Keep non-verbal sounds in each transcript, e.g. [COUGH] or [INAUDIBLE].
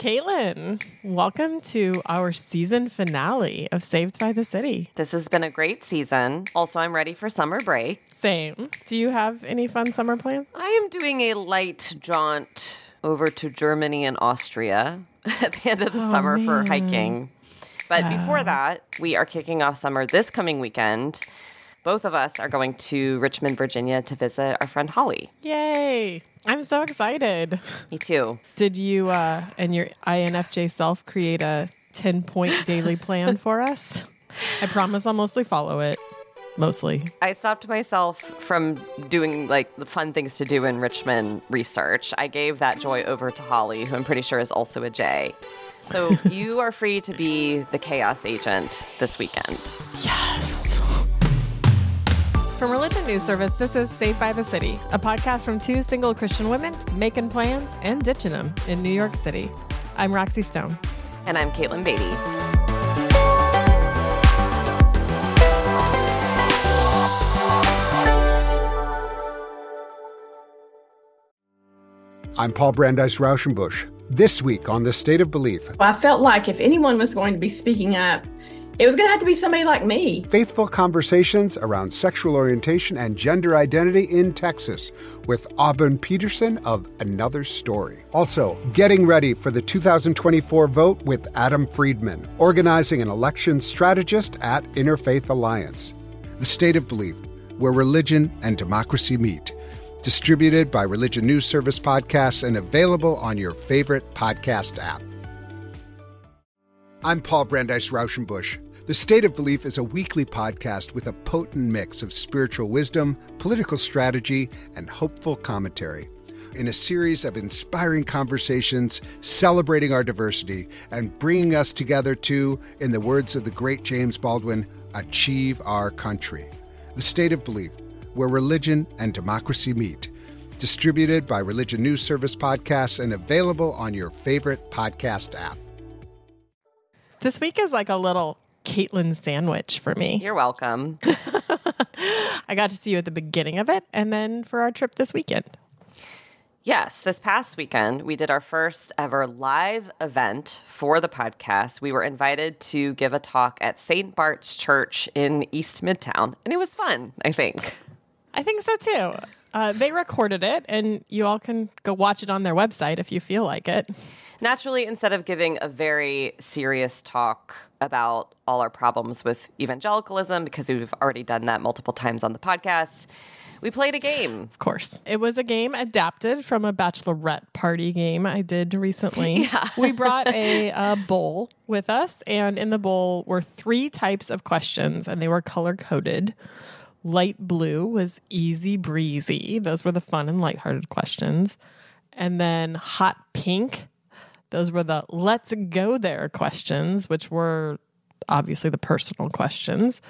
Katelyn, welcome to our season finale of Saved by the City. This has been a great season. Also, I'm ready for summer break. Same. Do you have any fun summer plans? I am doing a light jaunt over to Germany and Austria [LAUGHS] at the end of the oh, summer for hiking. But before that, we are kicking off summer this coming weekend. Both of us are going to Richmond, Virginia to visit our friend Holly. Yay! I'm so excited. Me too. Did you uh, and your INFJ self create a 10 point daily plan for us? I promise I'll mostly follow it. Mostly. I stopped myself from doing like the fun things to do in Richmond research. I gave that joy over to Holly, who I'm pretty sure is also a J. So [LAUGHS] you are free to be the chaos agent this weekend. Yes. From Religion News Service, this is Saved by the City, a podcast from two single Christian women making plans and ditching them in New York City. I'm Roxy Stone. And I'm Katelyn Beaty. I'm Paul Brandeis Raushenbush. This week on The State of Belief, I felt like if anyone was going to be speaking up, it was going to have to be somebody like me. faithful conversations around sexual orientation and gender identity in Texas with Auburn Peterson of Another Story. Also, getting ready for the 2024 vote with Adam Friedman, organizing an election strategist at Interfaith Alliance. The State of Belief, where religion and democracy meet. Distributed by Religion News Service Podcasts and available on your favorite podcast app. I'm Paul Brandeis Raushenbush. The State of Belief is a weekly podcast with a potent mix of spiritual wisdom, political strategy, and hopeful commentary. In a series of inspiring conversations celebrating our diversity and bringing us together to, in the words of the great James Baldwin, achieve our country. The State of Belief, where religion and democracy meet. Distributed by Religion News Service Podcasts and available on your favorite podcast app. This week is like a little Katelyn sandwich for me. You're welcome. [LAUGHS] I got to see you at the beginning of it and then for our trip this weekend. Yes, this past weekend, we did our first ever live event for the podcast. We were invited to give a talk at St. Bart's Church in East Midtown, and it was fun, I think. I think so too. Uh, they recorded it and you all can go watch it on their website if you feel like it. Naturally, instead of giving a very serious talk about all our problems with evangelicalism, because we've already done that multiple times on the podcast, we played a game. Of course. It was a game adapted from a bachelorette party game I did recently. [LAUGHS] yeah. We brought a, uh bowl with us, and in the bowl were three types of questions, and they were color coded. Light blue was easy breezy. Those were the fun and lighthearted questions. And then hot pink, those were the let's go there questions, which were obviously the personal questions.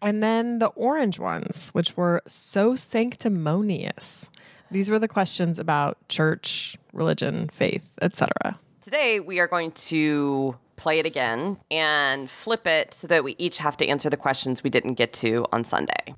And then the orange ones, which were so sanctimonious. These were the questions about church, religion, faith, etc. Today, we are going to play it again and flip it so that we each have to answer the questions we didn't get to on Sunday.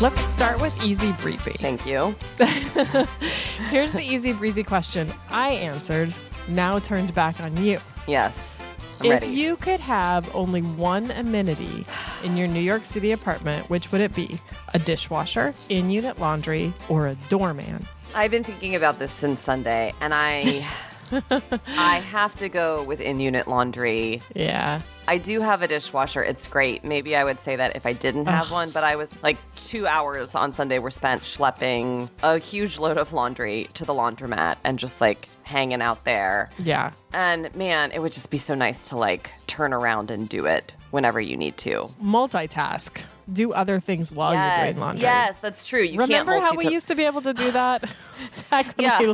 Let's start with easy breezy. Thank you. [LAUGHS] Here's the easy breezy question I answered, now turned back on you. Yes. I'm If ready. you could have only one amenity in your New York City apartment, which would it be? A dishwasher, in unit laundry, or a doorman? I've been thinking about this since Sunday, and I I have to go with in unit laundry. Yeah. I do have a dishwasher. It's great. Maybe I would say that if I didn't have one, but I was like two hours on Sunday were spent schlepping a huge load of laundry to the laundromat and just like hanging out there. Yeah. And man, it would just be so nice to like turn around and do it whenever you need to. Multitask. Do other things while you're doing laundry. yes, that's true. You Remember can't how we used to be able to do that [LAUGHS] back when Yeah. we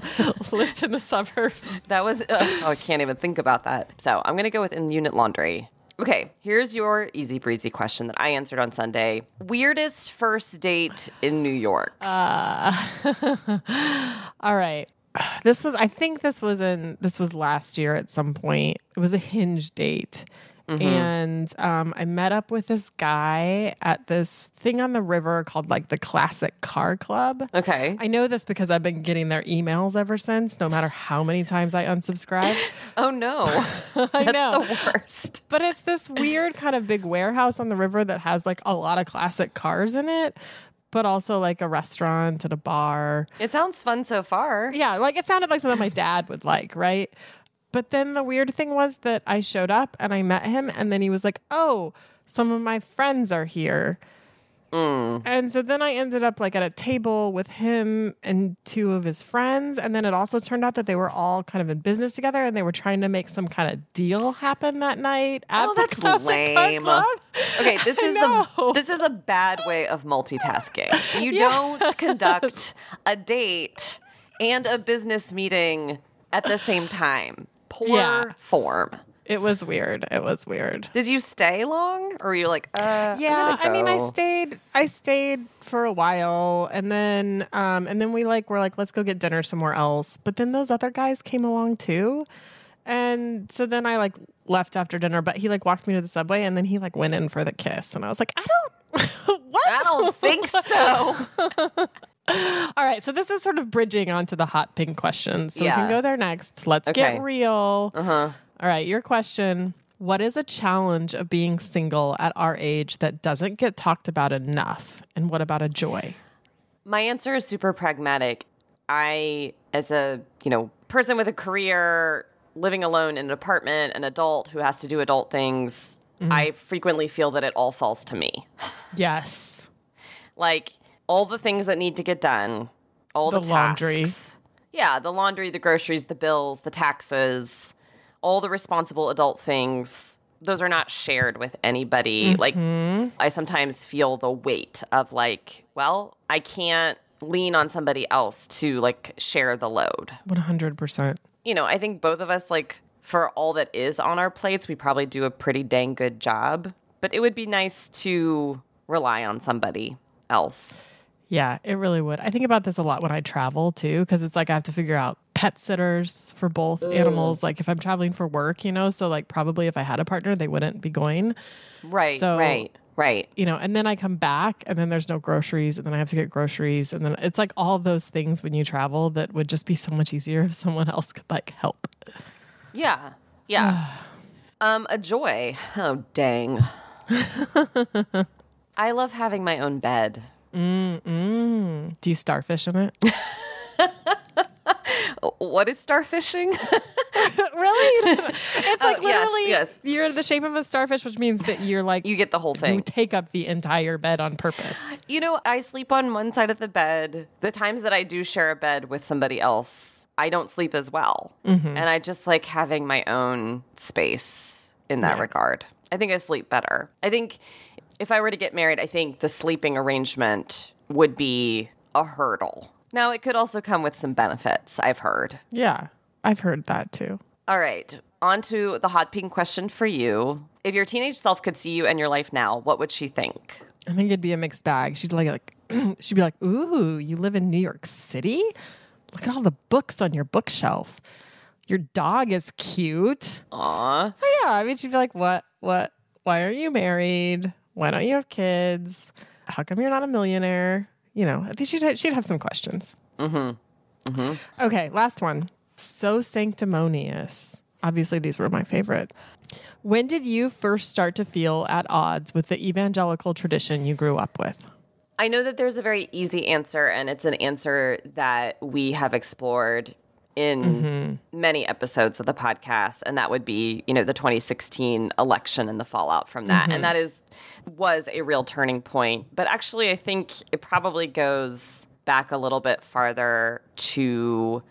[LAUGHS] lived in the suburbs? That was, ugh, oh, I can't even think about that. So I'm going to go with in unit laundry. Okay, here's your easy breezy question that I answered on Sunday. Weirdest first date in New York. Uh, [LAUGHS] All right. This was I think this was in this was last year at some point. It was a hinge date. And um, I met up with this guy at this thing on the river called like the Classic Car Club. Okay. I know this because I've been getting their emails ever since, no matter how many times I unsubscribe. [LAUGHS] Oh no. [LAUGHS] I [LAUGHS] That's know. the worst. But it's this weird kind of big warehouse on the river that has like a lot of classic cars in it, but also like a restaurant and a bar. It sounds fun so far. Yeah, like it sounded like something my dad would like, right? But then the weird thing was that I showed up and I met him, and then he was like, "Oh, some of my friends are here." Mm. And so then I ended up like at a table with him and two of his friends. And then it also turned out that they were all kind of in business together and they were trying to make some kind of deal happen that night at Oh, the that's lame. Okay, this [LAUGHS] is the this is a bad way of multitasking. You [LAUGHS] Yeah. don't conduct a date and a business meeting at the same time. Poor Yeah. form. It was weird. It was weird. Did you stay long, or were you like, uh, Yeah, gonna I mean, I stayed. I stayed for a while, and then, um, and then we like were like, let's go get dinner somewhere else. But then those other guys came along too, and so then I like left after dinner. But he like walked me to the subway, and then he like went in for the kiss, and I was like, I don't. [LAUGHS] what? I don't think so. [LAUGHS] All right, so this is sort of bridging onto the hot pink questions. So we can go there next. Let's Okay. get real. Uh-huh. All right, your question. What is a challenge of being single at our age that doesn't get talked about enough? And what about a joy? My answer is super pragmatic. I, as a you know person with a career, living alone in an apartment, an adult who has to do adult things, Mm-hmm. I frequently feel that it all falls to me. Yes. Like all the things that need to get done, all the, The laundry. Yeah, the laundry, the groceries, the bills, the taxes, all the responsible adult things. Those are not shared with anybody. Mm-hmm. Like I sometimes feel the weight of like, well, I can't lean on somebody else to like share the load. 100%. You know, I think both of us like for all that is on our plates, we probably do a pretty dang good job, but it would be nice to rely on somebody else. Yeah, it really would. I think about this a lot when I travel too, because it's like I have to figure out pet sitters for both animals. Like if I'm traveling for work, you know, so like probably if I had a partner, they wouldn't be going. Right, So- right, right. you know, and then I come back and then there's no groceries and then I have to get groceries. And then it's like all those things when you travel that would just be so much easier if someone else could like help. Yeah, yeah. [SIGHS] um, a joy. Oh, dang. [LAUGHS] I love having my own bed. Mm-hmm. Do you starfish in it? [LAUGHS] What is starfishing? [LAUGHS] really? [LAUGHS] it's like Oh, literally yes. you're the shape of a starfish, which means that you're like you get the whole thing. you take up the entire bed on purpose. You know, I sleep on one side of the bed. The times that I do share a bed with somebody else, I don't sleep as well. Mm-hmm. And I just like having my own space in that Yeah. regard. I think I sleep better. I think if I were to get married, I think the sleeping arrangement would be a hurdle. Now, it could also come with some benefits, I've heard. Yeah, I've heard that too. All right, on to the hot pink question for you. If your teenage self could see you and your life now, what would she think? I think it'd be a mixed bag. She'd like, like [CLEARS THROAT] she'd be like, "Ooh, you live in New York City? Look at all the books on your bookshelf. Your dog is cute." Aw. But yeah, I mean, she'd be like, "What? What? Why are you married? Why don't you have kids? How come you're not a millionaire?" You know, I think she'd she'd have some questions. Mm-hmm. mm-hmm. Okay, last one. So sanctimonious. Obviously, these were my favorite. When did you first start to feel at odds with the evangelical tradition you grew up with? I know that there's a very easy answer, and it's an answer that we have explored in mm-hmm. many episodes of the podcast, and that would be, you know, the 2016 election and the fallout from that. And mm-hmm. that is was a real turning point. But actually, I think it probably goes back a little bit farther to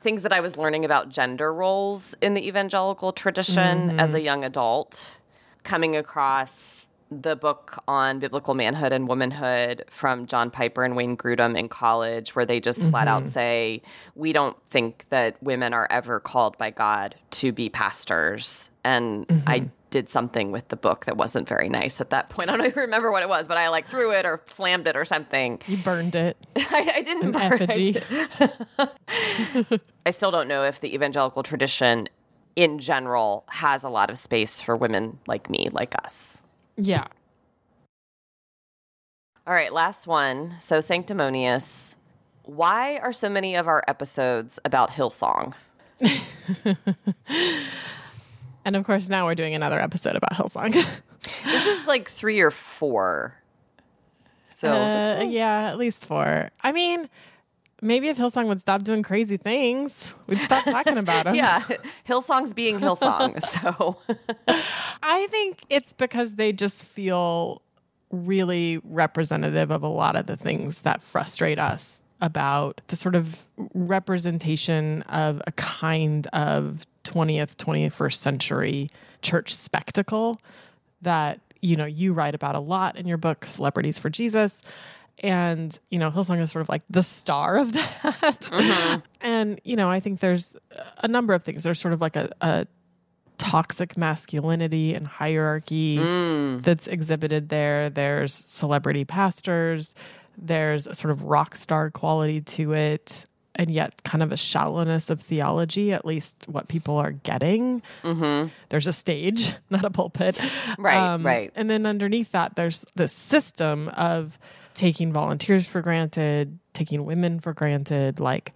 things that I was learning about gender roles in the evangelical tradition mm-hmm. as a young adult, coming across the book on biblical manhood and womanhood from John Piper and Wayne Grudem in college, where they just flat out mm-hmm. say, We don't think that women are ever called by God to be pastors. And I mm-hmm. did something with the book that wasn't very nice at that point. [LAUGHS] I don't even remember what it was, but I like threw it or slammed it or something. You burned it. [LAUGHS] I, I didn't burn it. [LAUGHS] I still don't know if the evangelical tradition in general has a lot of space for women like me, like us. Yeah. All right, last one. So sanctimonious. Why are so many of our episodes about Hillsong? And of course, now we're doing another episode about Hillsong. [LAUGHS] this is like three or four. So uh, yeah, at least four. I mean, maybe if Hillsong would stop doing crazy things, we'd stop talking about [LAUGHS] them. yeah, Hillsong's being Hillsong. [LAUGHS] so I think it's because they just feel really representative of a lot of the things that frustrate us about the sort of representation of a kind of 20th, 21st century church spectacle that, you know, you write about a lot in your book, Celebrities for Jesus. And, you know, Hillsong is sort of like the star of [LAUGHS] that. Mm-hmm. and, you know, I think there's a number of things. There's sort of like a, a toxic masculinity and hierarchy mm. that's exhibited there. There's celebrity pastors there's a sort of rock star quality to it, and yet kind of a shallowness of theology, at least what people are getting. Mm-hmm. There's a stage, [LAUGHS] not a pulpit. Right, um, right. And then underneath that, there's this system of taking volunteers for granted, taking women for granted, like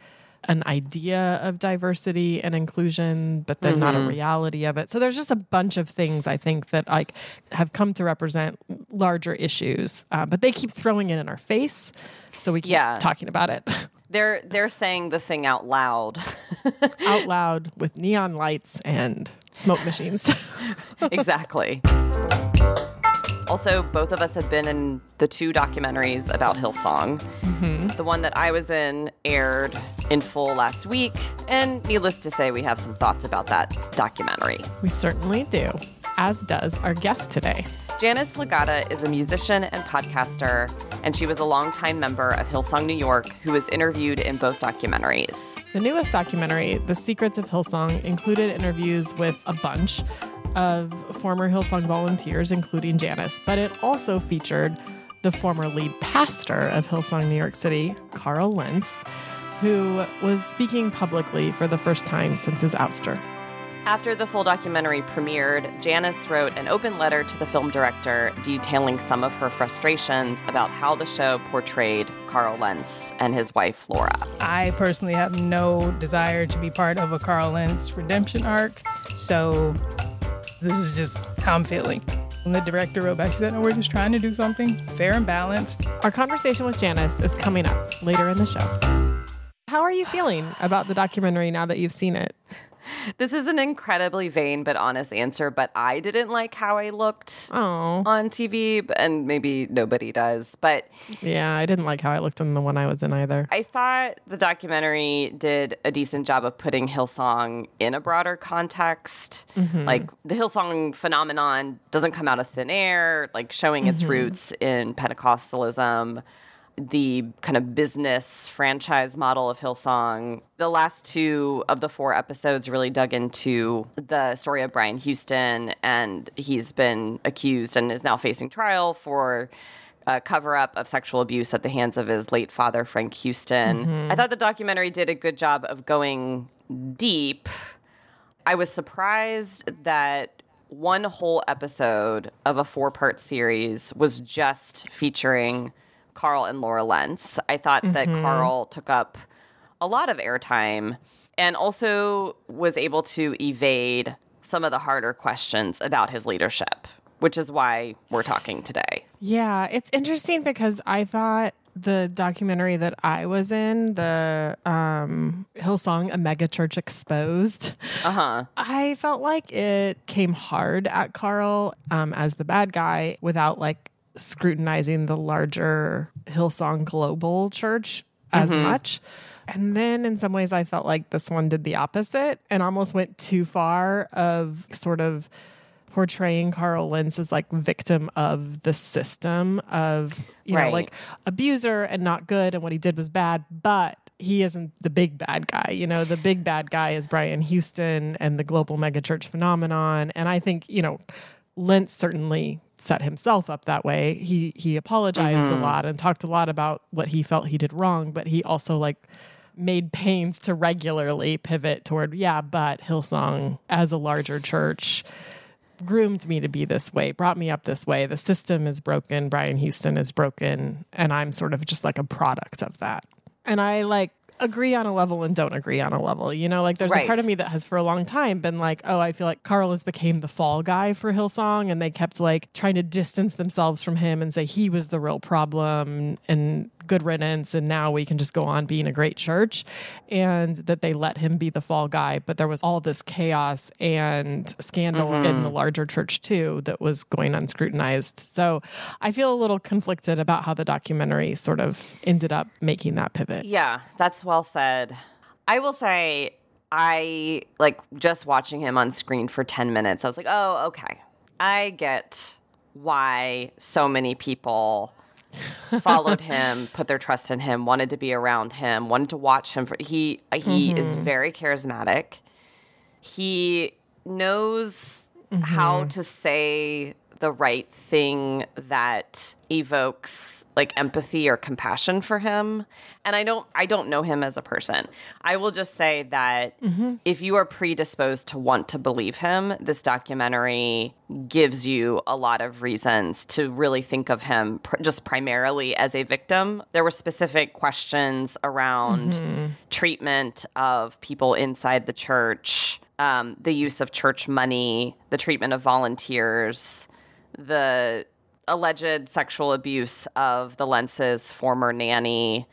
an idea of diversity and inclusion, but then mm-hmm. not a mm-hmm. reality of it. So there's just a bunch of things I think that like have come to represent larger issues, uh, but they keep throwing it in our face, so we keep yeah. talking about it. [LAUGHS] They're they're saying the thing out loud, [LAUGHS] out loud with neon lights and smoke machines. [LAUGHS] exactly. Also, both of us have been in the two documentaries about Hillsong. Mm-hmm. The one that I was in aired in full last week, and needless to say, we have some thoughts about that documentary. We certainly do, as does our guest today. Janice Lagata is a musician and podcaster, and she was a longtime member of Hillsong New York who was interviewed in both documentaries. The newest documentary, The Secrets of Hillsong, included interviews with a bunch of former Hillsong volunteers, including Janice, but it also featured the former lead pastor of Hillsong New York City, Carl Lentz, who was speaking publicly for the first time since his ouster. After the full documentary premiered, Janice wrote an open letter to the film director detailing some of her frustrations about how the show portrayed Carl Lentz and his wife Laura. I personally have no desire to be part of a Carl Lentz redemption arc, so this is just how I'm feeling. And the director wrote back, she said, No, we're just trying to do something fair and balanced. Our conversation with Janice is coming up later in the show. How are you feeling about the documentary now that you've seen it? This is an incredibly vain but honest answer, but I didn't like how I looked oh. on TV, and maybe nobody does. But yeah, I didn't like how I looked in the one I was in either. I thought the documentary did a decent job of putting Hillsong in a broader context. Mm-hmm. Like the Hillsong phenomenon doesn't come out of thin air, like showing its mm-hmm. roots in Pentecostalism the kind of business franchise model of Hillsong. The last two of the four episodes really dug into the story of Brian Houston, and he's been accused and is now facing trial for a cover up of sexual abuse at the hands of his late father, Frank Houston. Mm-hmm. I thought the documentary did a good job of going deep. I was surprised that one whole episode of a four part series was just featuring Carl and Laura Lentz. I thought mm-hmm. that Carl took up a lot of airtime and also was able to evade some of the harder questions about his leadership, which is why we're talking today. Yeah, it's interesting because I thought the documentary that I was in, the um, Hillsong, a mega church exposed. Uh huh. I felt like it came hard at Carl um, as the bad guy without like scrutinizing the larger Hillsong Global Church as mm-hmm. much. And then in some ways, I felt like this one did the opposite and almost went too far of sort of portraying Carl Lentz as like victim of the system of, you right. know, like abuser and not good and what he did was bad, but he isn't the big bad guy. You know, the big bad guy is Brian Houston and the global megachurch phenomenon. And I think, you know, Lentz certainly set himself up that way. He he apologized mm-hmm. a lot and talked a lot about what he felt he did wrong, but he also like made pains to regularly pivot toward, yeah, but Hillsong as a larger church groomed me to be this way, brought me up this way. The system is broken, Brian Houston is broken, and I'm sort of just like a product of that. And I like agree on a level and don't agree on a level. You know, like there's Right. a part of me that has for a long time been like, oh, I feel like Carl Lentz became the fall guy for Hillsong, and they kept like trying to distance themselves from him and say he was the real problem and good riddance, and now we can just go on being a great church, and that they let him be the fall guy. But there was all this chaos and scandal mm-hmm. in the larger church too that was going unscrutinized. So I feel a little conflicted about how the documentary sort of ended up making that pivot. Yeah, that's well said. I will say, I like just watching him on screen for 10 minutes. I was like, oh, okay. I get why so many people [LAUGHS] followed him, put their trust in him, wanted to be around him, wanted to watch him. For, he he is mm-hmm. very charismatic. He knows mm-hmm. how to say the right thing that evokes like empathy or compassion for him. And i don't i don't know him as a person. I will just say that if you are predisposed to want to believe him this documentary gives you a lot of reasons to really think of him pr- just primarily as a victim. There were specific questions around treatment of people inside the church um, the use of church money, the treatment of volunteers, the alleged sexual abuse of the Lentzes former nanny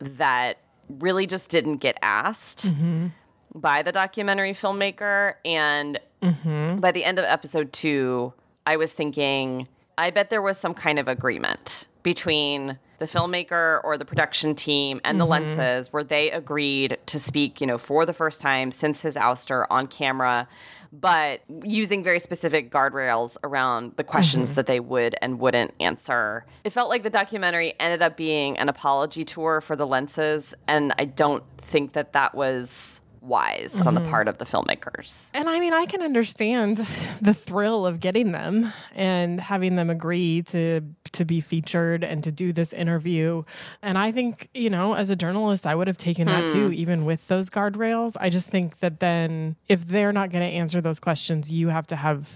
that really just didn't get asked mm-hmm. by the documentary filmmaker. And mm-hmm. by the end of episode two, I was thinking, I bet there was some kind of agreement between the filmmaker or the production team and the mm-hmm. Lentzes where they agreed to speak, you know, for the first time since his ouster on camera, but using very specific guardrails around the questions mm-hmm. that they would and wouldn't answer. It felt like the documentary ended up being an apology tour for the Lentzes, and I don't think that that was wise on the part of the filmmakers. And I mean, I can understand [LAUGHS] the thrill of getting them and having them agree to to be featured and to do this interview. And I think, you know, as a journalist, I would have taken that Hmm. too, even with those guardrails. I just think that then if they're not going to answer those questions, you have to have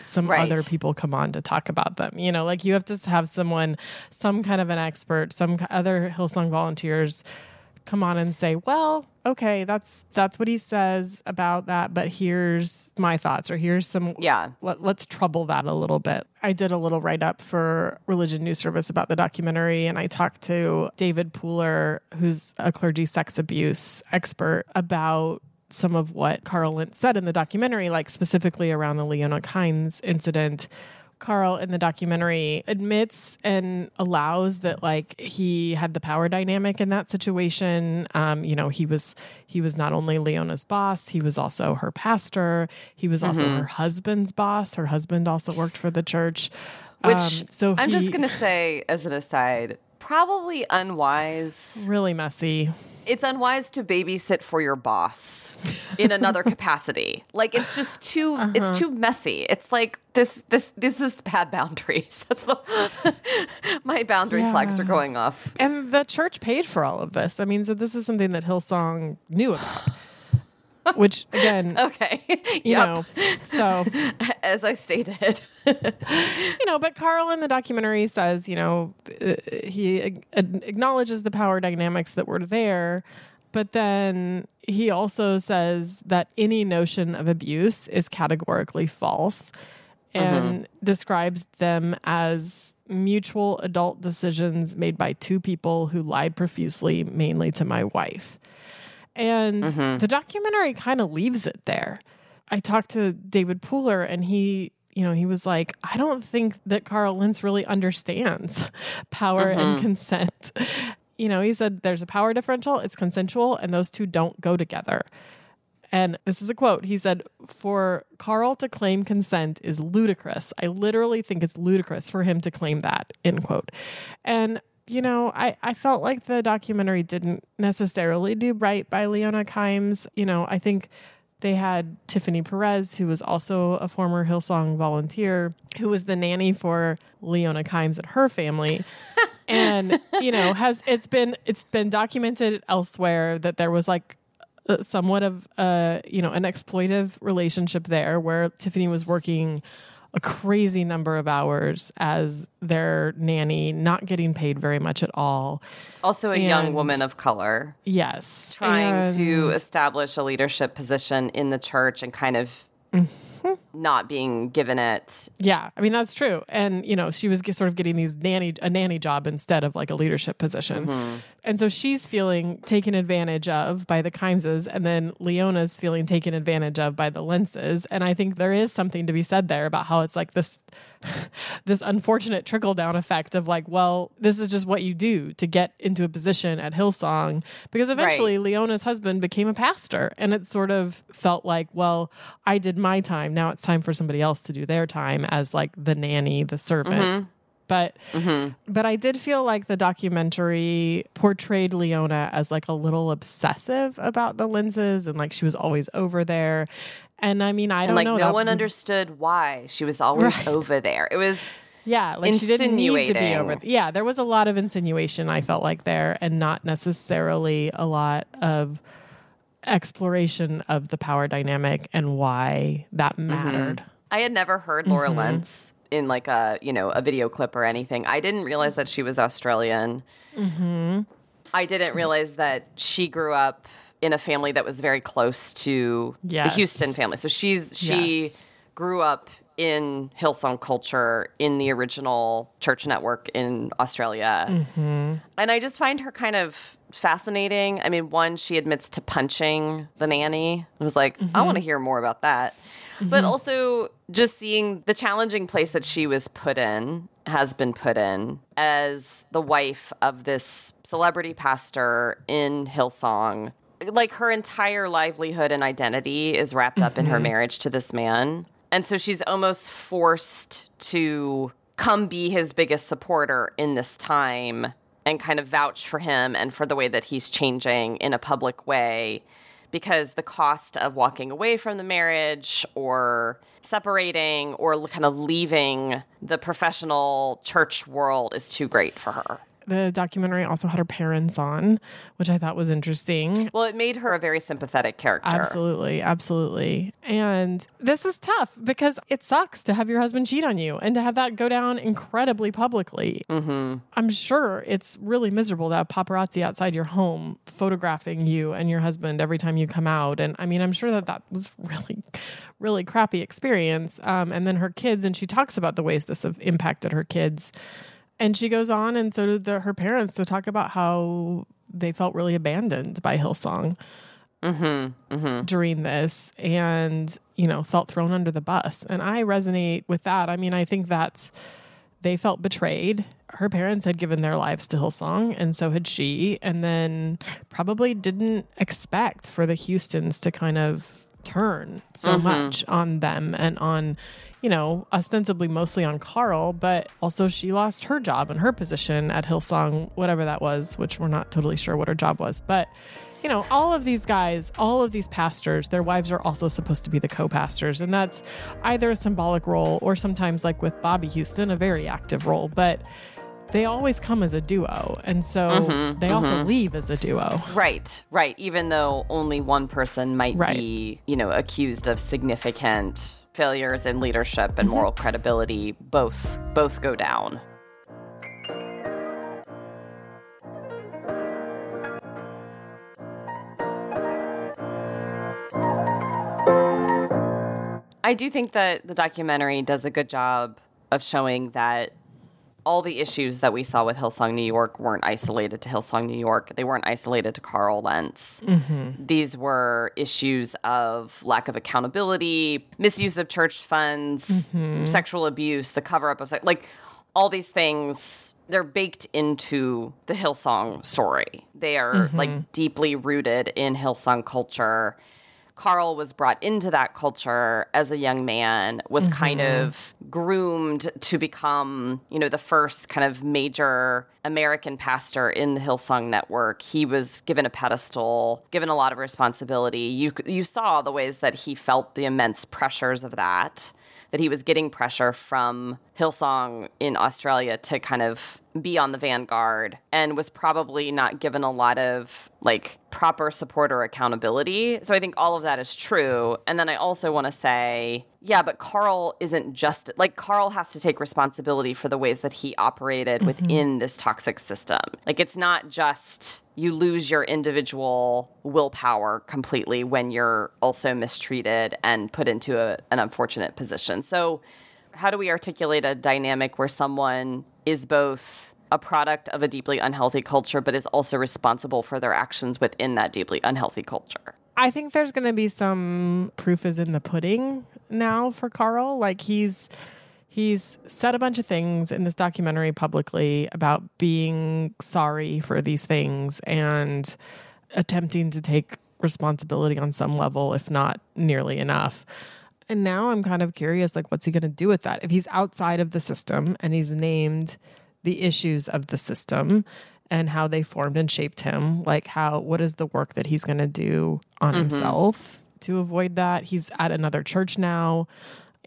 some Right. other people come on to talk about them. You know, like you have to have someone, some kind of an expert, some other Hillsong volunteers come on and say, "Well, okay, that's that's what he says about that, but here's my thoughts or here's some Yeah. let, let's trouble that a little bit." I did a little write up for Religion News Service about the documentary and I talked to David Pooler, who's a clergy sex abuse expert about some of what Carl Lentz said in the documentary, like specifically around the Leona Kimes incident. Carl in the documentary admits and allows that like he had the power dynamic in that situation. Um, you know, he was he was not only Leona's boss, he was also her pastor. He was also her husband's boss. Her husband also worked for the church. Which Um, so I'm just going to say, as an aside, probably unwise. really messy. It's unwise to babysit for your boss in another [LAUGHS] capacity. Like it's just too Uh-huh. it's too messy. It's like this this this is bad boundaries. [LAUGHS] That's the [LAUGHS] my boundary flags are going off. And the church paid for all of this. I mean, so this is something that Hillsong knew about. Which [LAUGHS] again, Okay. [LAUGHS] you Yep. know, so [LAUGHS] As I stated. you know, but Carl in the documentary says, you know, uh, he acknowledges the power dynamics that were there, but then he also says that any notion of abuse is categorically false and describes them as mutual adult decisions made by two people who lied profusely, mainly to my wife. And mm-hmm. the documentary kind of leaves it there. I talked to David Pooler and he, you know, he was like, I don't think that Carl Lentz really understands [LAUGHS] power and mm-hmm. consent. [LAUGHS] You know, he said there's a power differential, it's consensual, and those two don't go together. And this is a quote. He said, For Carl to claim consent is ludicrous. I literally think it's ludicrous for him to claim that, end quote. And, you know, I, I felt like the documentary didn't necessarily do right by Leona Kimes. You know, I think they had Tiffany Perez, who was also a former Hillsong volunteer, who was the nanny for Leona Kimes and her family. [LAUGHS] and you know has it's been it's been documented elsewhere that there was like uh, somewhat of a you know an exploitive relationship there where Tiffany was working a crazy number of hours as their nanny, not getting paid very much at all. Also, a and, young woman of color. Yes. Trying and, to establish a leadership position in the church and kind of. Mm-hmm not being given it. Yeah, I mean that's true. And you know, she was sort of getting these nanny a nanny job instead of like a leadership position. Mm-hmm. And so she's feeling taken advantage of by the Kimeses, and then Leona's feeling taken advantage of by the Lentzes. And I think there is something to be said there about how it's like this [LAUGHS] this unfortunate trickle down effect of like, well, this is just what you do to get into a position at Hillsong. Because eventually right. Leona's husband became a pastor. And it sort of felt like, well, I did my time. Now it's time for somebody else to do their time as like the nanny, the servant. Mm-hmm. But mm-hmm. but I did feel like the documentary portrayed Leona as like a little obsessive about the Lentzes and like she was always over there. And I mean, I don't and, like, know. No that, one understood why she was always right. over there. It was yeah, like she didn't need to be over. Th- yeah, there was a lot of insinuation. I felt like there, and not necessarily a lot of exploration of the power dynamic and why that mm-hmm. mattered. Mm-hmm. I had never heard Laura mm-hmm. Lentz in like a you know a video clip or anything. I didn't realize that she was Australian. Mm-hmm. I didn't realize that she grew up in a family that was very close to yes. the Houston family. So she's she yes. grew up in Hillsong culture in the original church network in Australia. Mm-hmm. And I just find her kind of fascinating. I mean, one, she admits to punching the nanny. I was like, mm-hmm. I want to hear more about that. Mm-hmm. But also just seeing the challenging place that she was put in, has been put in as the wife of this celebrity pastor in Hillsong like her entire livelihood and identity is wrapped up mm-hmm. in her mm-hmm. marriage to this man. And so she's almost forced to come be his biggest supporter in this time and kind of vouch for him and for the way that he's changing in a public way because the cost of walking away from the marriage or separating or kind of leaving the professional church world is too great for her the documentary also had her parents on, which I thought was interesting. Well, it made her a very sympathetic character. Absolutely, absolutely. And this is tough because it sucks to have your husband cheat on you and to have that go down incredibly publicly. Mm-hmm. I'm sure it's really miserable to have paparazzi outside your home photographing you and your husband every time you come out. And I mean, I'm sure that that was [LAUGHS] really, really crappy experience. Um, and then her kids, and she talks about the ways this have impacted her kids and she goes on, and so did the, her parents, to talk about how they felt really abandoned by Hillsong mm-hmm, mm-hmm. during this, and you know felt thrown under the bus. And I resonate with that. I mean, I think that's they felt betrayed. Her parents had given their lives to Hillsong, and so had she. And then probably didn't expect for the Houstons to kind of turn so mm-hmm. much on them and on you know, ostensibly mostly on Carl, but also she lost her job and her position at Hillsong, whatever that was, which we're not totally sure what her job was. But, you know, all of these guys, all of these pastors, their wives are also supposed to be the co pastors. And that's either a symbolic role or sometimes, like with Bobbie Houston, a very active role. But they always come as a duo. And so mm-hmm, they mm-hmm. also leave as a duo. Right, right. Even though only one person might right. be, you know, accused of significant failures in leadership and mm-hmm. moral credibility both both go down. I do think that the documentary does a good job of showing that all the issues that we saw with Hillsong New York weren't isolated to Hillsong New York. They weren't isolated to Carl Lentz. Mm-hmm. These were issues of lack of accountability, misuse of church funds, mm-hmm. sexual abuse, the cover up of sex, like all these things. They're baked into the Hillsong story. They are mm-hmm. like deeply rooted in Hillsong culture Carl was brought into that culture as a young man, was mm-hmm. kind of groomed to become, you know, the first kind of major American pastor in the Hillsong network. He was given a pedestal, given a lot of responsibility. You you saw the ways that he felt the immense pressures of that that he was getting pressure from Hillsong in Australia to kind of be on the vanguard and was probably not given a lot of like proper support or accountability. So I think all of that is true. And then I also want to say, yeah, but Carl isn't just like Carl has to take responsibility for the ways that he operated mm-hmm. within this toxic system. Like it's not just you lose your individual willpower completely when you're also mistreated and put into a, an unfortunate position. So how do we articulate a dynamic where someone is both a product of a deeply unhealthy culture, but is also responsible for their actions within that deeply unhealthy culture. I think there's going to be some proof is in the pudding now for Carl. Like he's he's said a bunch of things in this documentary publicly about being sorry for these things and attempting to take responsibility on some level, if not nearly enough. And now I'm kind of curious like, what's he going to do with that? If he's outside of the system and he's named the issues of the system and how they formed and shaped him, like, how, what is the work that he's going to do on mm-hmm. himself to avoid that? He's at another church now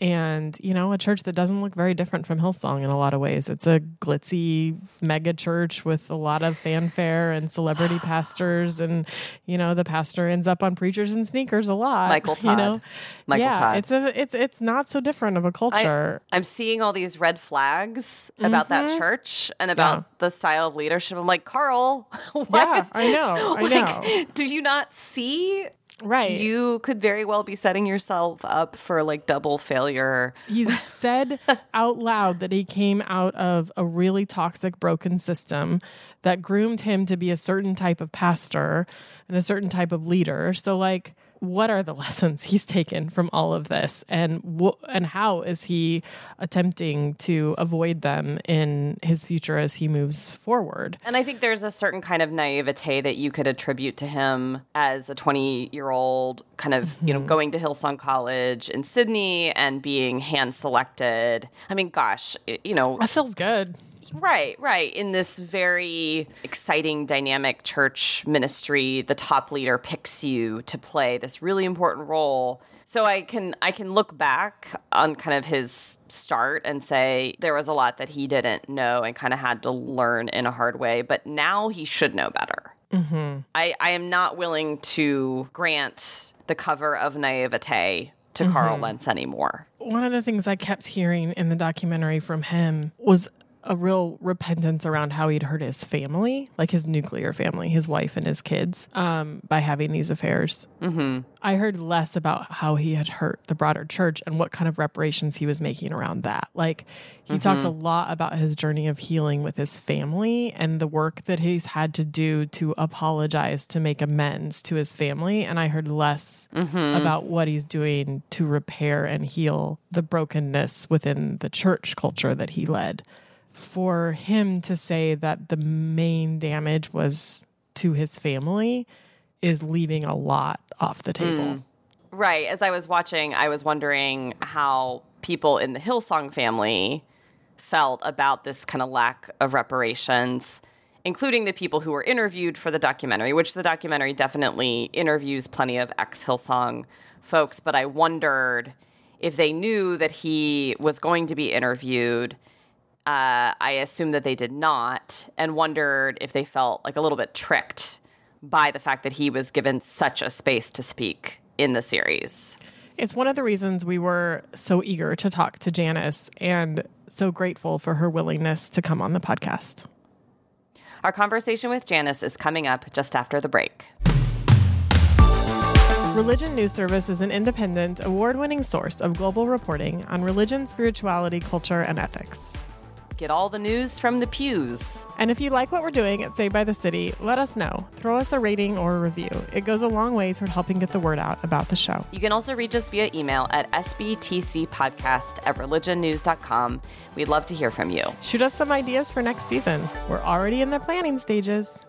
and you know a church that doesn't look very different from hillsong in a lot of ways. It's a glitzy mega church with a lot of fanfare and celebrity [SIGHS] pastors. And you know the pastor ends up on preachers and sneakers a lot michael todd [LAUGHS] you know? Michael yeah todd. it's a it's it's not so different of a culture. I, am seeing all these red flags about mm-hmm. that church and about yeah. the style of leadership. I'm like carl [LAUGHS] yeah i know [LAUGHS] i like, know. do you not see Right. You could very well be setting yourself up for like double failure. He's said [LAUGHS] out loud that he came out of a really toxic, broken system that groomed him to be a certain type of pastor and a certain type of leader. So, like, what are the [LAUGHS] lessons he's taken from all of this and wh- and how is he attempting to avoid them in his future as he moves forward and i think there's a certain kind of naivete that you could attribute to him as a 20 year old kind of mm-hmm. you know mm-hmm. going to hillsong college in sydney and being hand selected i mean gosh it, you know that feels good Right, right. In this very exciting, dynamic church ministry, the top leader picks you to play this really important role. So I can I can look back on kind of his start and say there was a lot that he didn't know and kind of had to learn in a hard way, but now he should know better. Mm-hmm. I, I am not willing to grant the cover of naivete to mm-hmm. Carl Lentz anymore. One of the things I kept hearing in the documentary from him was a real repentance around how he'd hurt his family, like his nuclear family, his wife and his kids, um, by having these affairs. Mm-hmm. I heard less about how he had hurt the broader church and what kind of reparations he was making around that. Like, he mm-hmm. talked a lot about his journey of healing with his family and the work that he's had to do to apologize, to make amends to his family. And I heard less mm-hmm. about what he's doing to repair and heal the brokenness within the church culture that he led for him to say that the main damage was to his family is leaving a lot off the table. Mm. Right. As I was watching, I was wondering how people in the Hillsong family felt about this kind of lack of reparations, including the people who were interviewed for the documentary, which the documentary definitely interviews plenty of ex Hillsong folks. But I wondered if they knew that he was going to be interviewed uh, I assumed that they did not and wondered if they felt like a little bit tricked by the fact that he was given such a space to speak in the series. It's one of the reasons we were so eager to talk to Janice and so grateful for her willingness to come on the podcast. Our conversation with Janice is coming up just after the break. Religion News Service is an independent, award winning source of global reporting on religion, spirituality, culture, and ethics. Get all the news from the pews. And if you like what we're doing at Saved by the City, let us know. Throw us a rating or a review. It goes a long way toward helping get the word out about the show. You can also reach us via email at sbtcpodcast at religionnews.com. We'd love to hear from you. Shoot us some ideas for next season. We're already in the planning stages.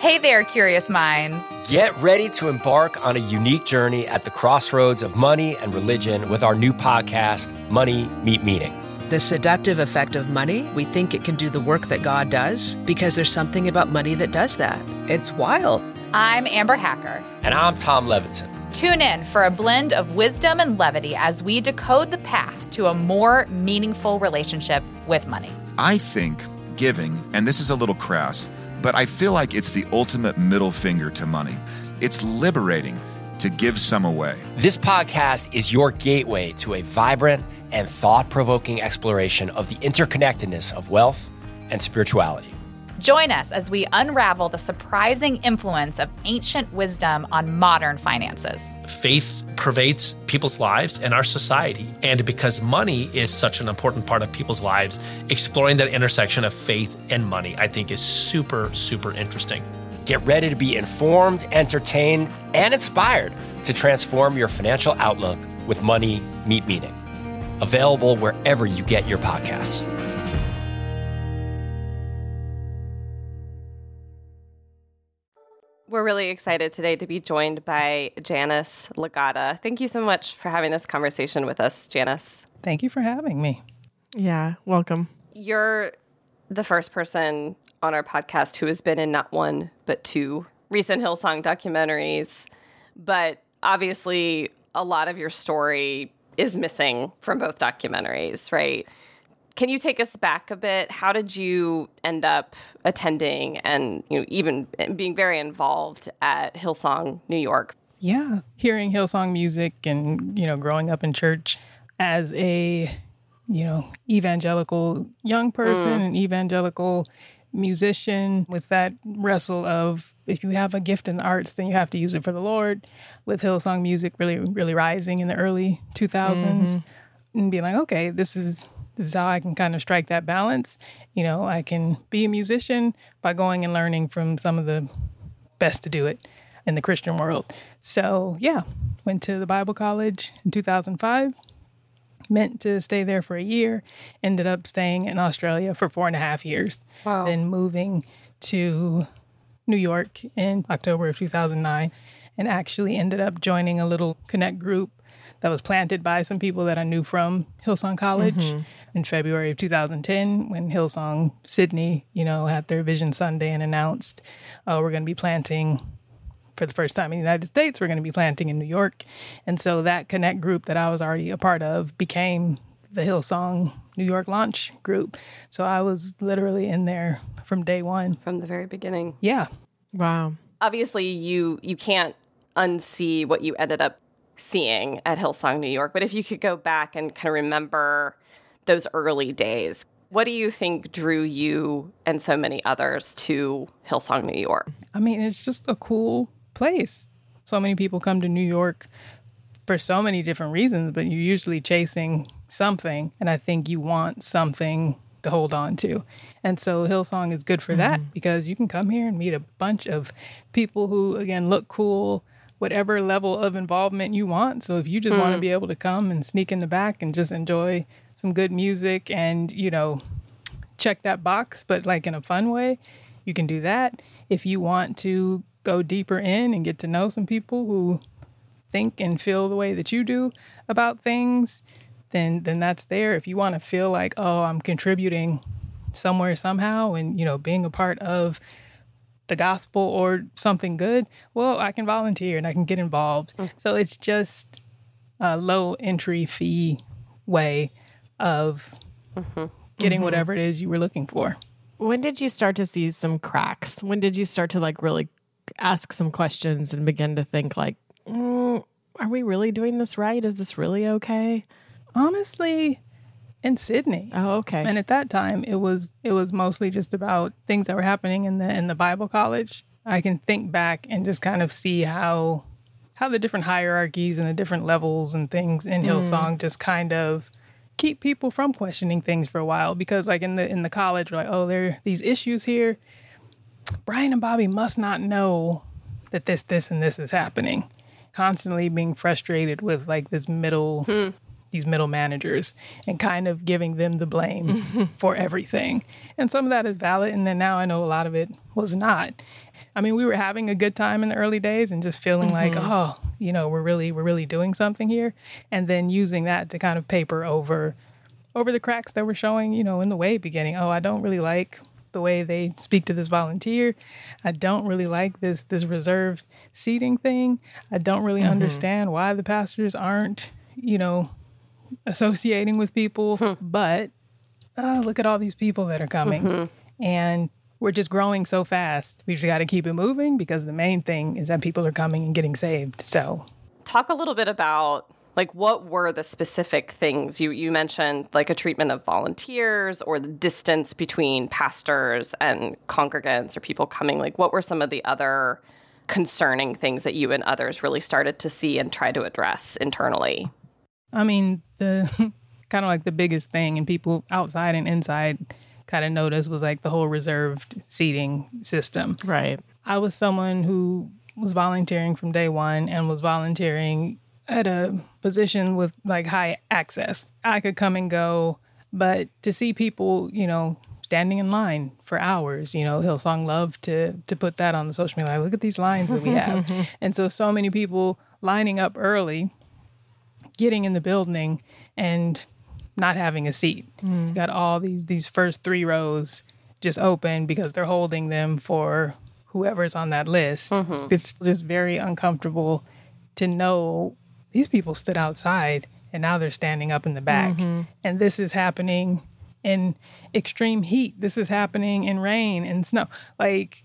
Hey there, curious minds. Get ready to embark on a unique journey at the crossroads of money and religion with our new podcast, Money Meet Meaning the seductive effect of money. We think it can do the work that God does because there's something about money that does that. It's wild. I'm Amber Hacker. And I'm Tom Levinson. Tune in for a blend of wisdom and levity as we decode the path to a more meaningful relationship with money. I think giving, and this is a little crass, but I feel like it's the ultimate middle finger to money. It's liberating to give some away. This podcast is your gateway to a vibrant and thought provoking exploration of the interconnectedness of wealth and spirituality. Join us as we unravel the surprising influence of ancient wisdom on modern finances. Faith pervades people's lives and our society. And because money is such an important part of people's lives, exploring that intersection of faith and money, I think, is super, super interesting. Get ready to be informed, entertained, and inspired to transform your financial outlook with Money Meet Meaning. Available wherever you get your podcasts. We're really excited today to be joined by Janice Lagata. Thank you so much for having this conversation with us, Janice. Thank you for having me. Yeah, welcome. You're the first person on our podcast who has been in not one, but two recent Hillsong documentaries. But obviously, a lot of your story is missing from both documentaries, right? Can you take us back a bit? How did you end up attending and you know even being very involved at Hillsong New York? Yeah, hearing Hillsong music and you know growing up in church as a you know evangelical young person, mm. an evangelical musician with that wrestle of if you have a gift in the arts, then you have to use it for the Lord. With Hillsong music really really rising in the early 2000s mm-hmm. and being like, okay, this is this is how I can kind of strike that balance. You know, I can be a musician by going and learning from some of the best to do it in the Christian world. So, yeah, went to the Bible college in 2005, meant to stay there for a year, ended up staying in Australia for four and a half years. Wow. Then moving to New York in October of 2009 and actually ended up joining a little connect group that was planted by some people that I knew from Hillsong College. Mm-hmm in February of 2010 when Hillsong Sydney, you know, had their Vision Sunday and announced, uh, we're going to be planting for the first time in the United States. We're going to be planting in New York. And so that Connect group that I was already a part of became the Hillsong New York launch group. So I was literally in there from day one. From the very beginning. Yeah. Wow. Obviously you you can't unsee what you ended up seeing at Hillsong New York, but if you could go back and kind of remember those early days. What do you think drew you and so many others to Hillsong, New York? I mean, it's just a cool place. So many people come to New York for so many different reasons, but you're usually chasing something. And I think you want something to hold on to. And so Hillsong is good for mm-hmm. that because you can come here and meet a bunch of people who, again, look cool, whatever level of involvement you want. So if you just mm. want to be able to come and sneak in the back and just enjoy some good music and, you know, check that box, but like in a fun way, you can do that. If you want to go deeper in and get to know some people who think and feel the way that you do about things, then then that's there. If you want to feel like, oh, I'm contributing somewhere somehow and, you know, being a part of the gospel or something good, well, I can volunteer and I can get involved. Mm. So it's just a low entry fee way of mm-hmm. getting mm-hmm. whatever it is you were looking for. When did you start to see some cracks? When did you start to like really ask some questions and begin to think like, mm, are we really doing this right? Is this really okay? Honestly, in Sydney. Oh, okay. And at that time, it was it was mostly just about things that were happening in the in the Bible college. I can think back and just kind of see how how the different hierarchies and the different levels and things in Hillsong mm. just kind of keep people from questioning things for a while because like in the in the college, we're like, oh, there are these issues here. Brian and Bobbie must not know that this, this, and this is happening. Constantly being frustrated with like this middle hmm these middle managers and kind of giving them the blame [LAUGHS] for everything. And some of that is valid. And then now I know a lot of it was not. I mean, we were having a good time in the early days and just feeling mm-hmm. like, oh, you know, we're really we're really doing something here. And then using that to kind of paper over over the cracks that were showing, you know, in the way beginning. Oh, I don't really like the way they speak to this volunteer. I don't really like this this reserved seating thing. I don't really mm-hmm. understand why the pastors aren't, you know, associating with people, hmm. but oh, look at all these people that are coming. Mm-hmm. And we're just growing so fast. We just got to keep it moving because the main thing is that people are coming and getting saved. So, talk a little bit about like what were the specific things you you mentioned like a treatment of volunteers or the distance between pastors and congregants or people coming like what were some of the other concerning things that you and others really started to see and try to address internally I mean, the [LAUGHS] kind of like the biggest thing, and people outside and inside kind of noticed was like the whole reserved seating system. Right. I was someone who was volunteering from day one and was volunteering at a position with like high access. I could come and go, but to see people, you know, standing in line for hours, you know, Hillsong loved to to put that on the social media. Like, look at these lines that we have. [LAUGHS] and so so many people lining up early, getting in the building and not having a seat. Mm. Got all these these first three rows just open because they're holding them for whoever's on that list. Mm-hmm. It's just very uncomfortable to know these people stood outside and now they're standing up in the back. Mm-hmm. And this is happening in extreme heat. This is happening in rain and snow. Like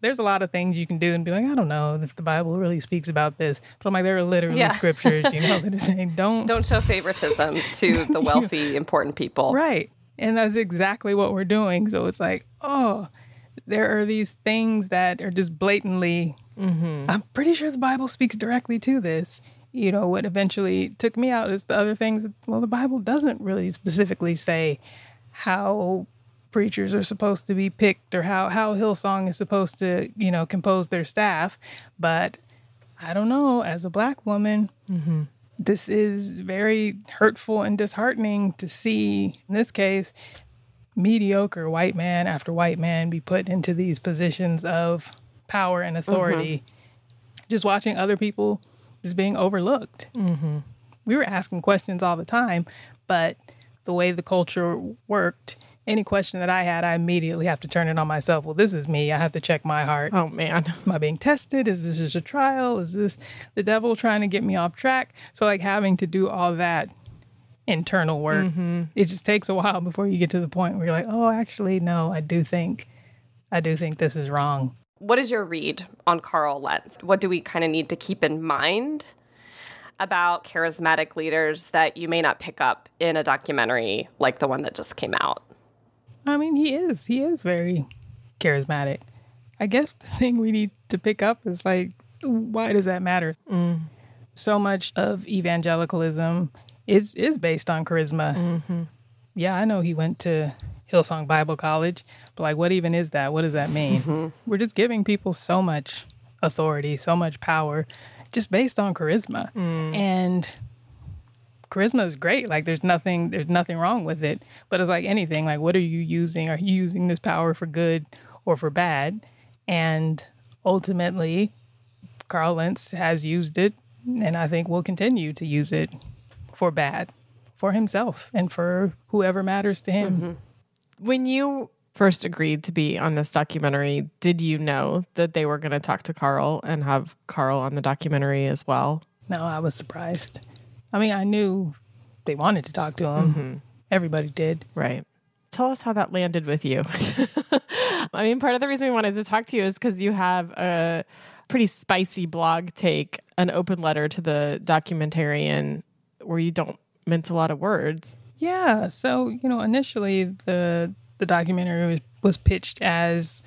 there's a lot of things you can do and be like, I don't know if the Bible really speaks about this. But I'm like, there are literally Yeah. scriptures, you know, [LAUGHS] that are saying don't don't show favoritism to the [LAUGHS] wealthy important people Right. And that's exactly what we're doing. So it's like, oh, there are these things that are just blatantly, mm-hmm. I'm pretty sure the Bible speaks directly to this. You know, what eventually took me out is the other things. Well, the Bible doesn't really specifically say how preachers are supposed to be picked or how, how Hillsong is supposed to, you know, compose their staff. But I don't know, as a black woman, mm-hmm. this is very hurtful and disheartening to see, in this case, mediocre white man after white man be put into these positions of power and authority. Mm-hmm. Just watching other people just being overlooked. Mm-hmm. We were asking questions all the time, but the way the culture worked, any question that I had, I immediately have to turn it on myself. Well, this is me. I have to check my heart. Oh man. [LAUGHS] Am I being tested? Is this just a trial? Is this the devil trying to get me off track? So, like, having to do all that internal work, mm-hmm. it just takes a while before you get to the point where you're like, oh, actually, no, I do think, I do think this is wrong. What is your read on Carl Lentz? What do we kind of need to keep in mind about charismatic leaders that you may not pick up in a documentary like the one that just came out? I mean, he is, he is very charismatic. I guess the thing we need to pick up is like, why does that matter? Mm. So much of evangelicalism is is based on charisma. Mm-hmm. Yeah, I know he went to Hillsong Bible College, but like, what even is that? What does that mean? Mm-hmm. We're just giving people so much authority, so much power, just based on charisma, mm. and charisma is great. Like, there's nothing there's nothing wrong with it. But it's like anything. Like, what are you using? Are you using this power for good or for bad? And ultimately, Carl Lentz has used it, and I think will continue to use it for bad, for himself and for whoever matters to him. Mm-hmm. When you first agreed to be on this documentary, did you know that they were going to talk to Carl and have Carl on the documentary as well? No, I was surprised. I mean, I knew they wanted to talk to him. Mm-hmm. Everybody did. Right. Tell us how that landed with you. [LAUGHS] I mean, part of the reason we wanted to talk to you is because you have a pretty spicy blog take, an open letter to the documentarian where you don't mince a lot of words. Yeah. So you know, initially the the documentary was, pitched as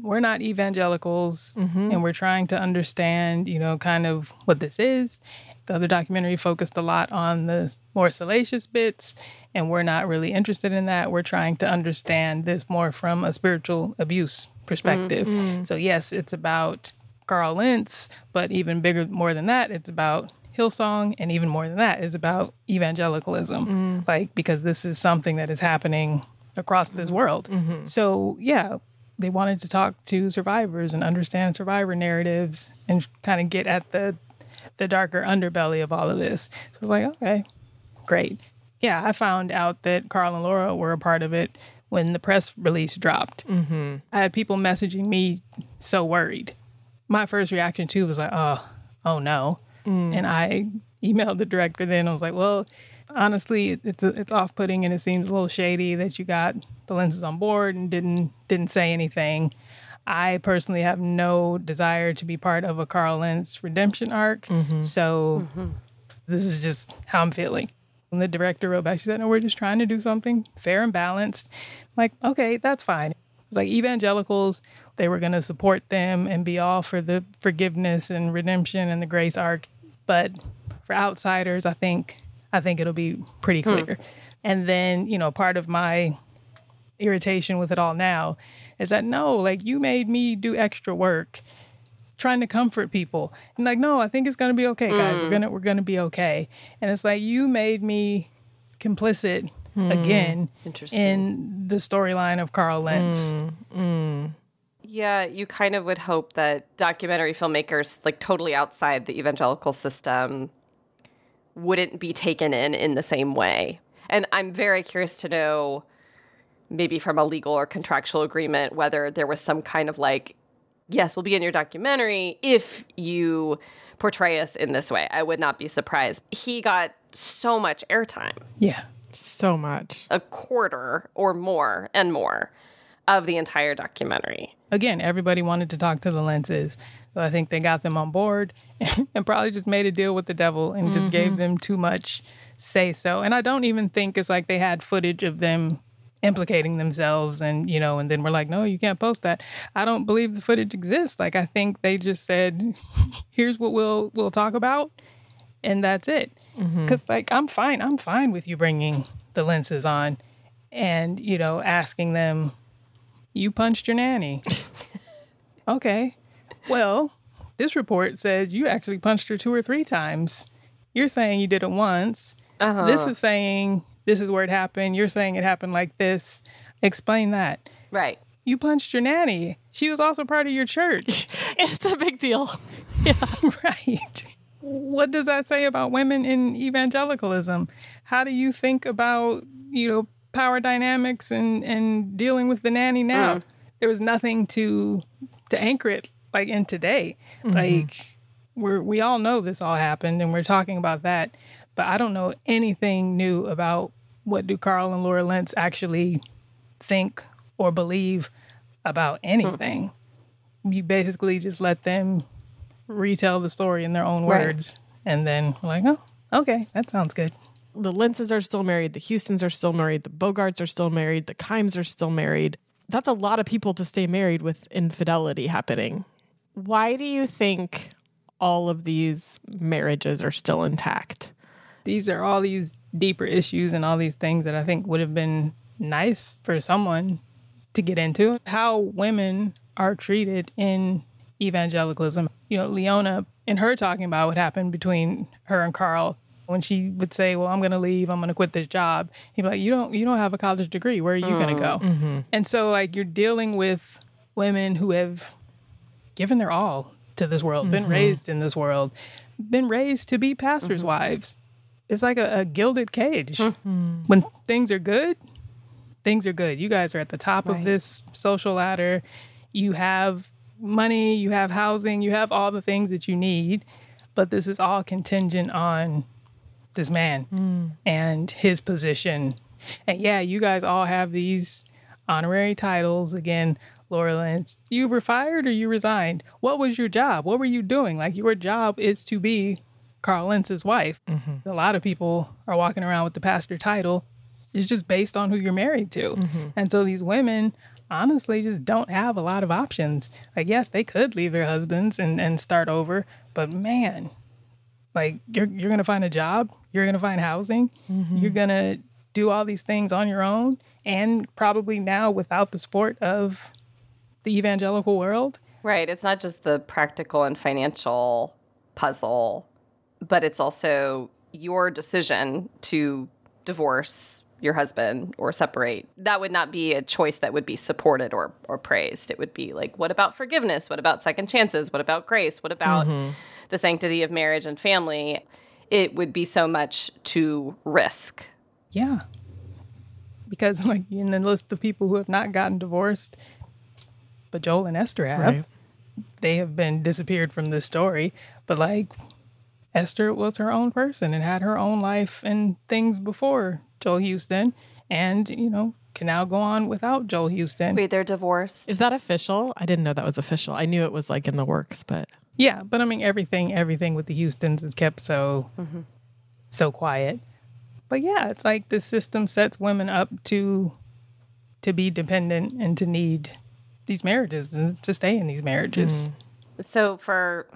we're not evangelicals, mm-hmm. and we're trying to understand, you know, kind of what this is. The other documentary focused a lot on the more salacious bits, and we're not really interested in that. We're trying to understand this more from a spiritual abuse perspective. Mm-hmm. So yes, it's about Carl Lentz, but even bigger, more than that, it's about Hillsong, and even more than that, is about evangelicalism. Mm. Like because this is something that is happening across this mm-hmm. world. Mm-hmm. So yeah, they wanted to talk to survivors and understand survivor narratives and kind of get at the the darker underbelly of all of this. So I was like, okay, great. Yeah, I found out that Carl and Laura were a part of it when the press release dropped. Mm-hmm. I had people messaging me so worried. My first reaction too was like, oh, oh no. Mm. And I emailed the director then. I was like, well, honestly, it's it's off putting and it seems a little shady that you got the Lentzes on board and didn't didn't say anything. I personally have no desire to be part of a Carl Lentz redemption arc, mm-hmm. so mm-hmm. this is just how I'm feeling. And the director wrote back, she said, "No, we're just trying to do something fair and balanced." I'm like, okay, that's fine. It's like evangelicals, they were going to support them and be all for the forgiveness and redemption and the grace arc, but for outsiders, I think I think it'll be pretty hmm. clear. And then, you know, part of my irritation with it all now is that no, like you made me do extra work trying to comfort people. And like, no, I think it's gonna be okay, guys. We're hmm. gonna we're gonna be okay. And it's like you made me complicit hmm. again in the storyline of Carl Lentz. Yeah, you kind of would hope that documentary filmmakers, like totally outside the evangelical system, wouldn't be taken in in the same way. And I'm very curious to know, maybe from a legal or contractual agreement, whether there was some kind of like, yes, we'll be in your documentary if you portray us in this way. I would not be surprised. He got so much airtime Yeah. So much. a quarter or more and more of the entire documentary. Again, everybody wanted to talk to the Lentzes. So I think they got them on board [LAUGHS] and probably just made a deal with the devil and just gave mm-hmm. them too much say so. And I don't even think it's like they had footage of them implicating themselves and you know and then we're like no you can't post that i don't believe the footage exists like i think they just said [LAUGHS] here's what we'll we'll talk about and that's it mm-hmm. because like i'm fine i'm fine with you bringing the Lentzes on and you know asking them you punched your nanny [LAUGHS] okay well this report says you actually punched her two or three times you're saying you did it once uh-huh. this is saying this is where it happened you're saying it happened like this explain that Right. you punched your nanny she was also part of your church [LAUGHS] It's a big deal. Yeah. [LAUGHS] right. What does that say about women in evangelicalism? How do you think about, you know, power dynamics and, and dealing with the nanny mm. now? There was nothing to to anchor it like in today. Mm-hmm. Like we're we all know this all happened and we're talking about that. But I don't know anything new about what do Carl and Laura Lentz actually think or believe about hmm. anything. You basically just let them retell the story in their own Right. words. And then like, oh, okay, that sounds good. The Lentzes are still married. The Houstons are still married. The Bogarts are still married. The Kimes are still married. That's a lot of people to stay married with infidelity happening. Why do you think all of these marriages are still intact? These are all these deeper issues and all these things that I think would have been nice for someone to get into. How women are treated in evangelicalism. You know, Leona, in her talking about what happened between her and Carl, when she would say, "Well, I'm going to leave. I'm going to quit this job," he'd be like, "You don't, you don't have a college degree. Where are you going to go?" Mm-hmm. Mm-hmm. And so, like, you're dealing with women who have given their all to this world, been mm-hmm. raised in this world, been raised to be pastors' wives. It's like a, a gilded cage. When things are good, things are good. You guys are at the top of this social ladder. You have money, you have housing, you have all the things that you need, but this is all contingent on this man hmm. and his position. And yeah, you guys all have these honorary titles. Again, Laura Lentz, you were fired or you resigned. What was your job? What were you doing? Like, your job is to be Carl Lentz's wife. Mm-hmm. A lot of people are walking around with the pastor title. It's just based on who you're married to. Mm-hmm. And so these women honestly just don't have a lot of options. Like, yes, they could leave their husbands and, and start over, but man, like you're you're gonna find a job, you're gonna find housing, mm-hmm. you're gonna do all these things on your own, and probably now without the support of the evangelical world. Right. It's not just the practical and financial puzzle, but it's also your decision to divorce your husband or separate. That would not be a choice that would be supported or, or praised. It would be like, what about forgiveness? What about second chances? What about grace? What about mm-hmm. The sanctity of marriage and family? It would be so much to risk. Yeah. Because [LAUGHS] like in the list of people who have not gotten divorced, but Joel and Esther have, Right. they have been disappeared from this story. But like Esther was her own person and had her own life and things before Joel Houston, and you know can now go on without Joel Houston. Wait, they're divorced. Is that official? I didn't know that was official. I knew it was like in the works, but yeah, but I mean everything everything with the Houstons is kept so mm-hmm. so quiet. But yeah, it's like the system sets women up to to be dependent and to need these marriages and to stay in these marriages. Mm. So for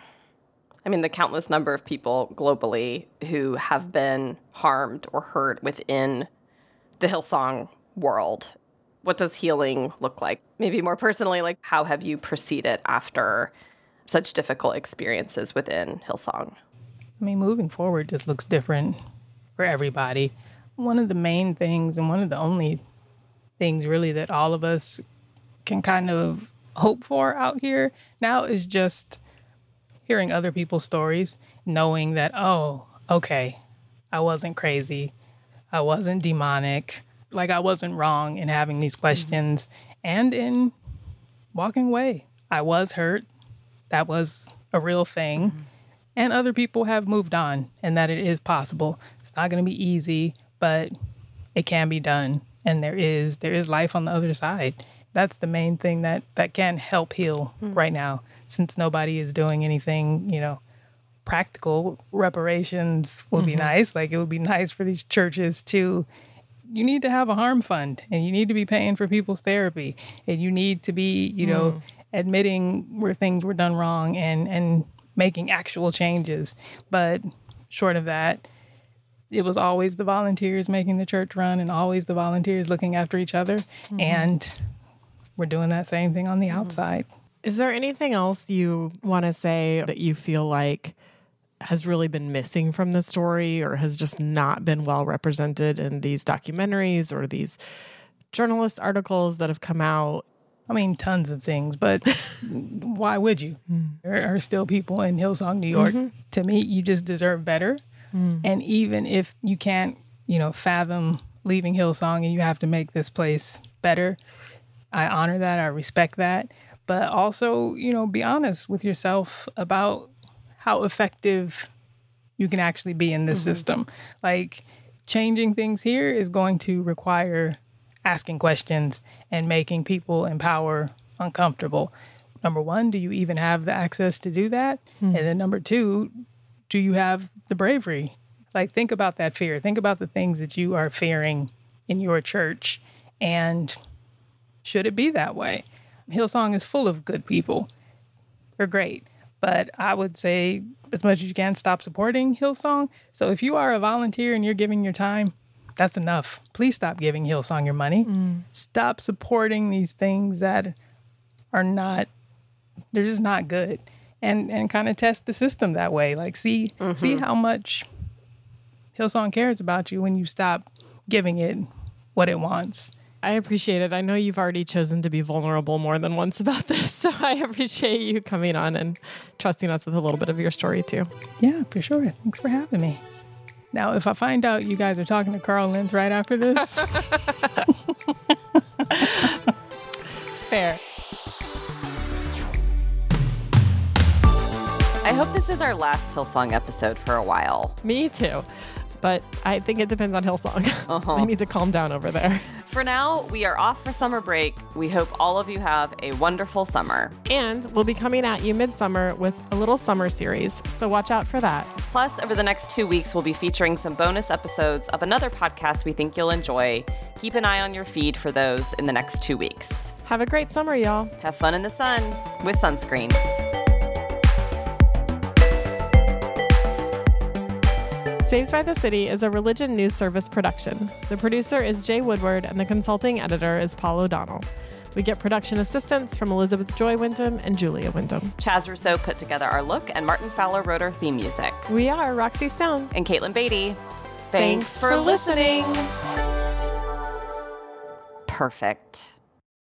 I mean the countless number of people globally who have been harmed or hurt within the Hillsong world. What does healing look like? Maybe more personally, like how have you proceeded after such difficult experiences within Hillsong? I mean, moving forward just looks different for everybody. One of the main things, and one of the only things really that all of us can kind of hope for out here now is just hearing other people's stories, knowing that, oh, okay, I wasn't crazy, I wasn't demonic, like I wasn't wrong in having these questions mm-hmm. and in walking away. I was hurt. That was a real thing. Mm-hmm. And other people have moved on and that it is possible. It's not going to be easy, but it can be done and there is there is life on the other side. That's the main thing that that can help heal mm-hmm. right now since nobody is doing anything, you know, practical reparations would mm-hmm. be nice. Like it would be nice for these churches to you need to have a harm fund and you need to be paying for people's therapy and you need to be you know mm. Admitting where things were done wrong and and making actual changes but short of that it was always the volunteers making the church run and always the volunteers looking after each other mm-hmm. and we're doing that same thing on the mm-hmm. outside is there anything else you want to say that you feel like has really been missing from the story or has just not been well represented in these documentaries or these journalist articles that have come out? I mean, tons of things, but [LAUGHS] why would you? Mm. There are still people in Hillsong, New York. Mm-hmm. To me, you just deserve better. Mm. And even if you can't, you know, fathom leaving Hillsong and you have to make this place better, I honor that. I respect that. But also, you know, be honest with yourself about how effective you can actually be in this mm-hmm. system. Like changing things here is going to require asking questions and making people in power uncomfortable. Number one, do you even have the access to do that? Mm-hmm. And then number two, do you have the bravery? Like, think about that fear. Think about the things that you are fearing in your church. And should it be that way? Hillsong is full of good people. They're great. But I would say, as much as you can, stop supporting Hillsong. So if you are a volunteer and you're giving your time, that's enough. Please stop giving Hillsong your money. Mm. Stop supporting these things that are not, they're just not good. And, and kind of test the system that way. Like, see, mm-hmm. see how much Hillsong cares about you when you stop giving it what it wants. I appreciate it. I know you've already chosen to be vulnerable more than once about [LAUGHS] this, so I appreciate you coming on and trusting us with a little bit of your story too. Yeah, for sure. Thanks for having me. Now, if I find out you guys are talking to Carl Lentz right after this, [LAUGHS] fair. I hope this is our last Hillsong episode for a while. Me too but I think it depends on Hillsong. [LAUGHS] Uh-huh. need to calm down over there. For now, we are off for summer break. We hope all of you have a wonderful summer. And we'll be coming at you midsummer with a little summer series, so watch out for that. Plus, over the next two weeks, we'll be featuring some bonus episodes of another podcast we think you'll enjoy. Keep an eye on your feed for those in the next two weeks. Have a great summer, y'all. Have fun in the sun with sunscreen. Saved by the City is a religion news service production. The producer is Jay Woodward, and the consulting editor is Paul O'Donnell. We get production assistance from Elizabeth Joy Wyndham and Julia Wyndham. Chaz Rousseau put together our look, and Martin Fowler wrote our theme music. We are Roxy Stone and Katelyn Beaty. Thanks, Thanks for listening. Perfect.